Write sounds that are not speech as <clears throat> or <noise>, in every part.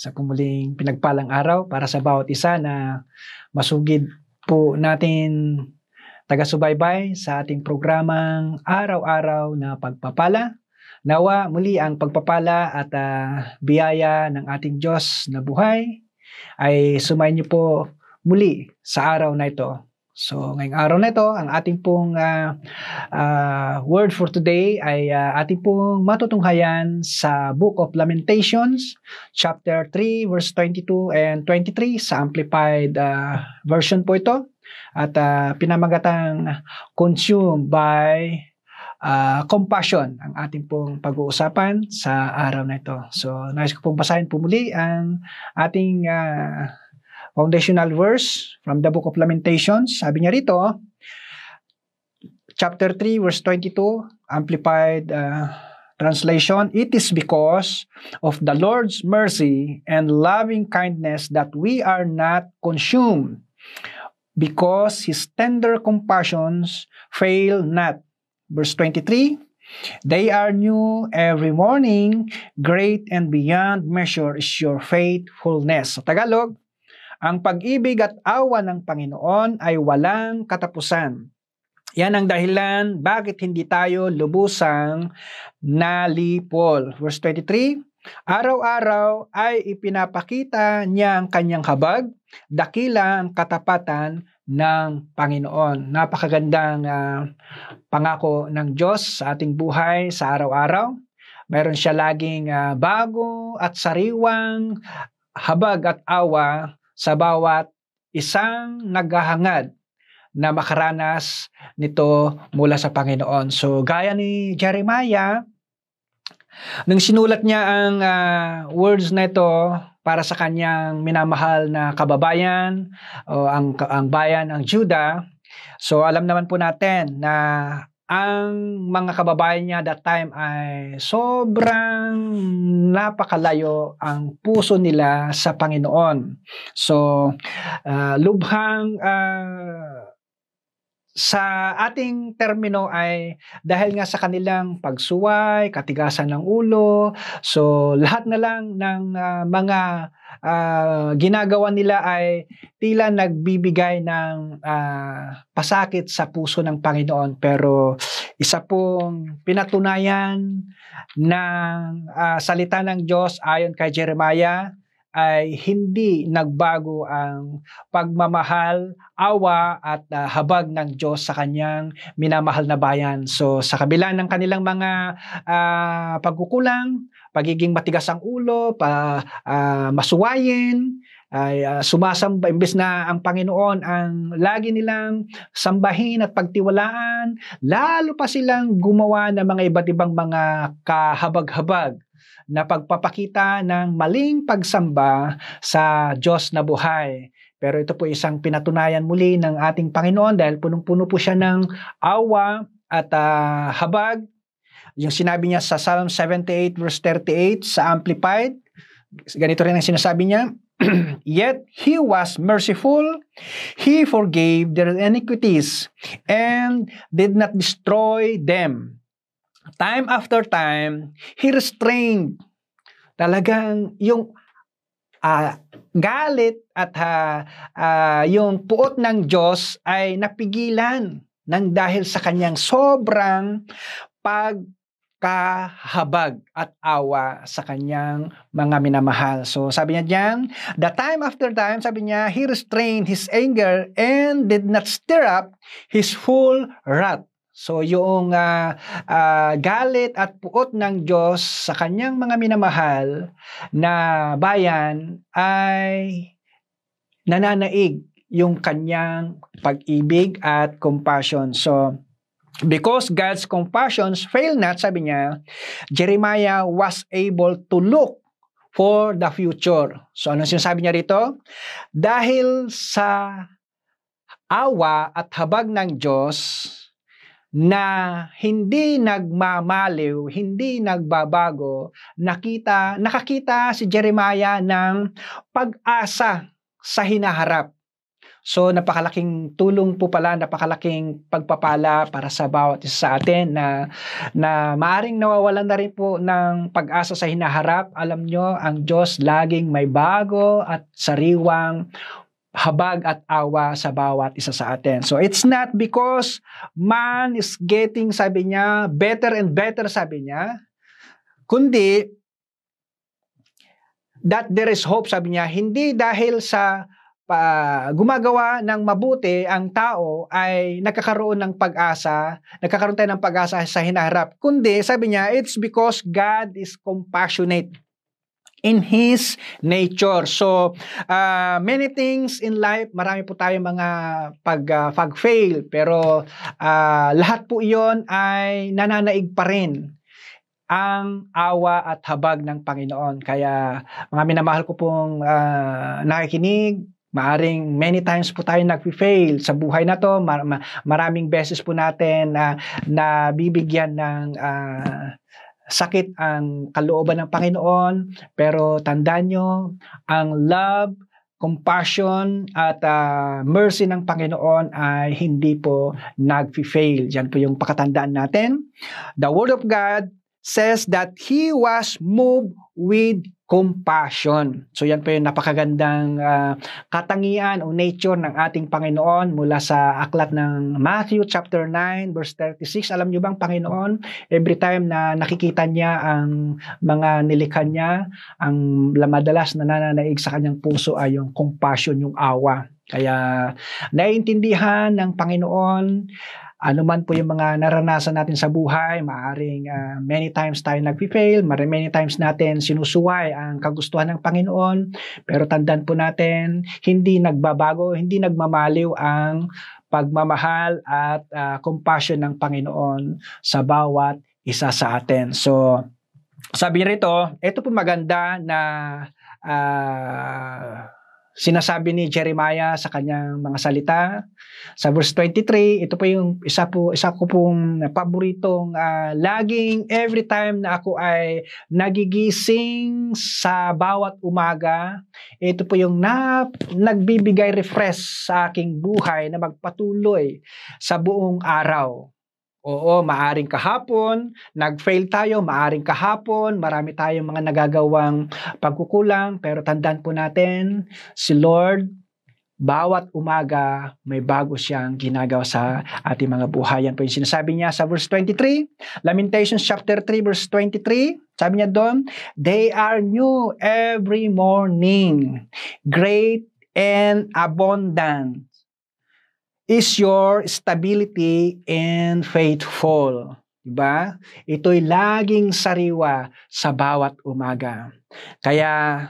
Sa pumuling pinagpalang araw para sa bawat isa na masugid po natin taga-subaybay sa ating programang araw-araw na pagpapala. Nawa muli ang pagpapala at uh, biyaya ng ating Diyos na buhay ay sumayin niyo po muli sa araw na ito So, ngayong araw na ito, ang ating pong uh, uh, word for today ay uh, ating pong matutunghayan sa Book of Lamentations, chapter 3, verse 22 and 23 sa Amplified uh, version po ito. At uh, pinamagatang consumed by uh, compassion ang ating pong pag-uusapan sa araw na ito. So, nais ko pong basahin po muli ang ating uh, foundational verse from the book of Lamentations. Sabi niya rito, chapter 3 verse 22, amplified uh, translation, it is because of the Lord's mercy and loving kindness that we are not consumed because his tender compassions fail not. Verse 23, They are new every morning, great and beyond measure is your faithfulness. Sa Tagalog, ang pag-ibig at awa ng Panginoon ay walang katapusan. Yan ang dahilan bakit hindi tayo lubusang nalipol. Verse 23, Araw-araw ay ipinapakita niya ang kanyang habag, dakila ang katapatan ng Panginoon. Napakagandang uh, pangako ng Diyos sa ating buhay sa araw-araw. Meron siya laging uh, bago at sariwang habag at awa sa bawat isang naghahangad na makaranas nito mula sa Panginoon. So gaya ni Jeremiah, nang sinulat niya ang uh, words na ito para sa kanyang minamahal na kababayan o ang ang bayan ng Juda, so alam naman po natin na ang mga kababayan niya that time ay sobrang napakalayo ang puso nila sa Panginoon. So, uh, lubhang uh, sa ating termino ay dahil nga sa kanilang pagsuway, katigasan ng ulo, so lahat na lang ng uh, mga uh, ginagawa nila ay tila nagbibigay ng uh, pasakit sa puso ng Panginoon. Pero isa pong pinatunayan ng uh, salita ng Diyos ayon kay Jeremiah ay hindi nagbago ang pagmamahal, awa at uh, habag ng Diyos sa kanyang minamahal na bayan. So sa kabila ng kanilang mga uh, pagkukulang, pagiging matigas ang ulo, pa, uh, masuwayin, ay uh, sumasamba imbes na ang Panginoon ang lagi nilang sambahin at pagtiwalaan, lalo pa silang gumawa ng mga iba't ibang mga kahabag-habag na pagpapakita ng maling pagsamba sa Diyos na buhay. Pero ito po isang pinatunayan muli ng ating Panginoon dahil punong-puno po siya ng awa at uh, habag yung sinabi niya sa Psalm 78 verse 38 sa Amplified, ganito rin ang sinasabi niya, <clears throat> Yet he was merciful, he forgave their iniquities, and did not destroy them. Time after time, he restrained. Talagang yung uh, galit at uh, uh, yung puot ng Diyos ay napigilan ng dahil sa kanyang sobrang pag kahabag at awa sa kanyang mga minamahal. So sabi niya diyan, the time after time, sabi niya, he restrained his anger and did not stir up his full wrath. So yung uh, uh, galit at puot ng Diyos sa kanyang mga minamahal na bayan ay nananaig yung kanyang pag-ibig at compassion. So Because God's compassions fail not, sabi niya, Jeremiah was able to look for the future. So ano sinasabi niya rito? Dahil sa awa at habag ng Diyos na hindi nagmamaliw, hindi nagbabago, nakita, nakakita si Jeremiah ng pag-asa sa hinaharap. So napakalaking tulong po pala, napakalaking pagpapala para sa bawat isa sa atin na na maaring nawawalan na rin po ng pag-asa sa hinaharap. Alam nyo, ang Diyos laging may bago at sariwang habag at awa sa bawat isa sa atin. So it's not because man is getting, sabi niya, better and better, sabi niya, kundi that there is hope, sabi niya, hindi dahil sa pa, gumagawa ng mabuti ang tao ay nagkakaroon ng pag-asa, nagkakaroon tayo ng pag-asa sa hinaharap. Kundi, sabi niya, it's because God is compassionate in His nature. So, uh, many things in life, marami po tayong mga pag, uh, pag-fail, pero uh, lahat po iyon ay nananaig pa rin ang awa at habag ng Panginoon. Kaya mga minamahal ko pong uh, nakikinig, Maaring many times po tayo nag-fail sa buhay na to. Mar- maraming beses po natin na, na bibigyan ng uh, sakit ang kalooban ng Panginoon. Pero tandaan nyo, ang love, compassion at uh, mercy ng Panginoon ay hindi po nag-fail. Yan po yung pakatandaan natin. The Word of God says that He was moved with compassion. So yan po yung napakagandang uh, katangian o nature ng ating Panginoon mula sa aklat ng Matthew chapter 9 verse 36. Alam niyo bang Panginoon, every time na nakikita niya ang mga nilikha niya, ang madalas na nananaig sa kanyang puso ay yung compassion, yung awa. Kaya naiintindihan ng Panginoon ano man po yung mga naranasan natin sa buhay, maaring uh, many times tayo nag-fail, many times natin sinusuway ang kagustuhan ng Panginoon, pero tandaan po natin, hindi nagbabago, hindi nagmamaliw ang pagmamahal at uh, compassion ng Panginoon sa bawat isa sa atin. So, sabi rito, ito po maganda na uh, sinasabi ni Jeremiah sa kanyang mga salita. Sa verse 23, ito po yung isa po isa ko pong paboritong uh, laging every time na ako ay nagigising sa bawat umaga, ito po yung na, nagbibigay refresh sa aking buhay na magpatuloy sa buong araw. Oo, maaring kahapon, nag-fail tayo, maaring kahapon, marami tayong mga nagagawang pagkukulang, pero tandaan po natin, si Lord, bawat umaga, may bago siyang ginagawa sa ating mga buhay. Yan po yung sinasabi niya sa verse 23, Lamentations chapter 3 verse 23, sabi niya doon, They are new every morning, great and abundant is your stability and faithful. Diba? Ito'y laging sariwa sa bawat umaga. Kaya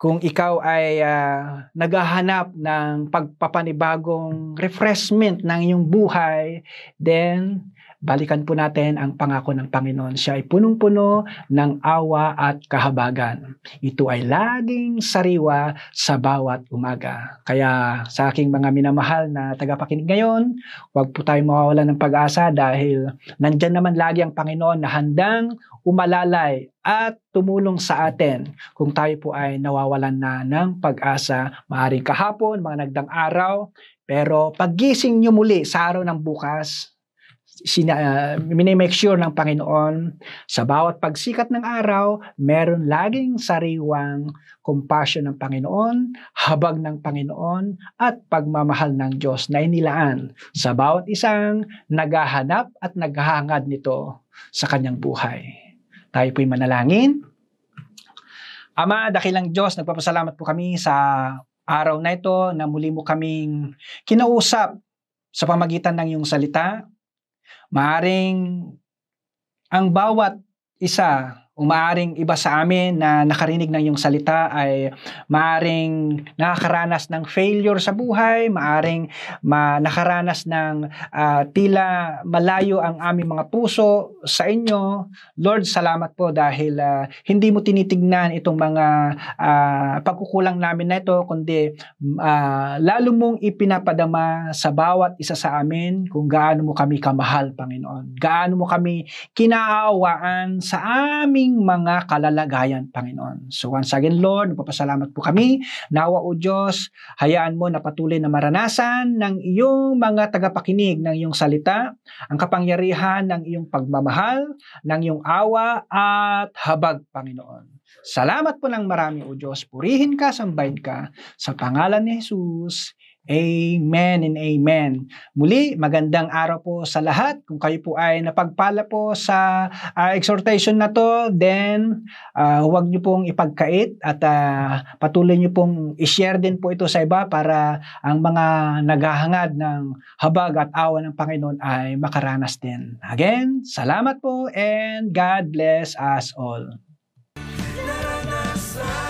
kung ikaw ay uh, naghahanap ng pagpapanibagong refreshment ng iyong buhay, then balikan po natin ang pangako ng Panginoon. Siya ay punong-puno ng awa at kahabagan. Ito ay laging sariwa sa bawat umaga. Kaya sa aking mga minamahal na tagapakinig ngayon, huwag po tayo mawawalan ng pag-asa dahil nandyan naman lagi ang Panginoon na handang umalalay at tumulong sa atin kung tayo po ay nawawalan na ng pag-asa maaring kahapon, mga nagdang araw, pero paggising nyo muli sa araw ng bukas, sina, uh, minimake sure ng Panginoon sa bawat pagsikat ng araw, meron laging sariwang compassion ng Panginoon, habag ng Panginoon, at pagmamahal ng Diyos na inilaan sa bawat isang naghahanap at naghahangad nito sa kanyang buhay. Tayo po'y manalangin. Ama, dakilang Diyos, nagpapasalamat po kami sa araw na ito na muli mo kaming kinausap sa pamagitan ng iyong salita Maaring ang bawat isa umaaring iba sa amin na nakarinig ng iyong salita ay maaring nakakaranas ng failure sa buhay, maaring ma nakaranas ng uh, tila malayo ang aming mga puso sa inyo. Lord, salamat po dahil uh, hindi mo tinitignan itong mga uh, pagkukulang namin na ito, kundi uh, lalo mong ipinapadama sa bawat isa sa amin kung gaano mo kami kamahal, Panginoon. Gaano mo kami kinaawaan sa aming aming mga kalalagayan, Panginoon. So once again, Lord, nagpapasalamat po kami. Nawa o Diyos, hayaan mo na patuloy na maranasan ng iyong mga tagapakinig ng iyong salita, ang kapangyarihan ng iyong pagmamahal, ng iyong awa at habag, Panginoon. Salamat po ng marami, O Diyos. Purihin ka, sambahin ka. Sa pangalan ni Jesus, Amen and Amen. Muli, magandang araw po sa lahat. Kung kayo po ay napagpala po sa uh, exhortation na to, then uh, huwag niyo pong ipagkait at uh, patuloy niyo pong i-share din po ito sa iba para ang mga naghahangad ng habag at awa ng Panginoon ay makaranas din. Again, salamat po and God bless us all. Naranasan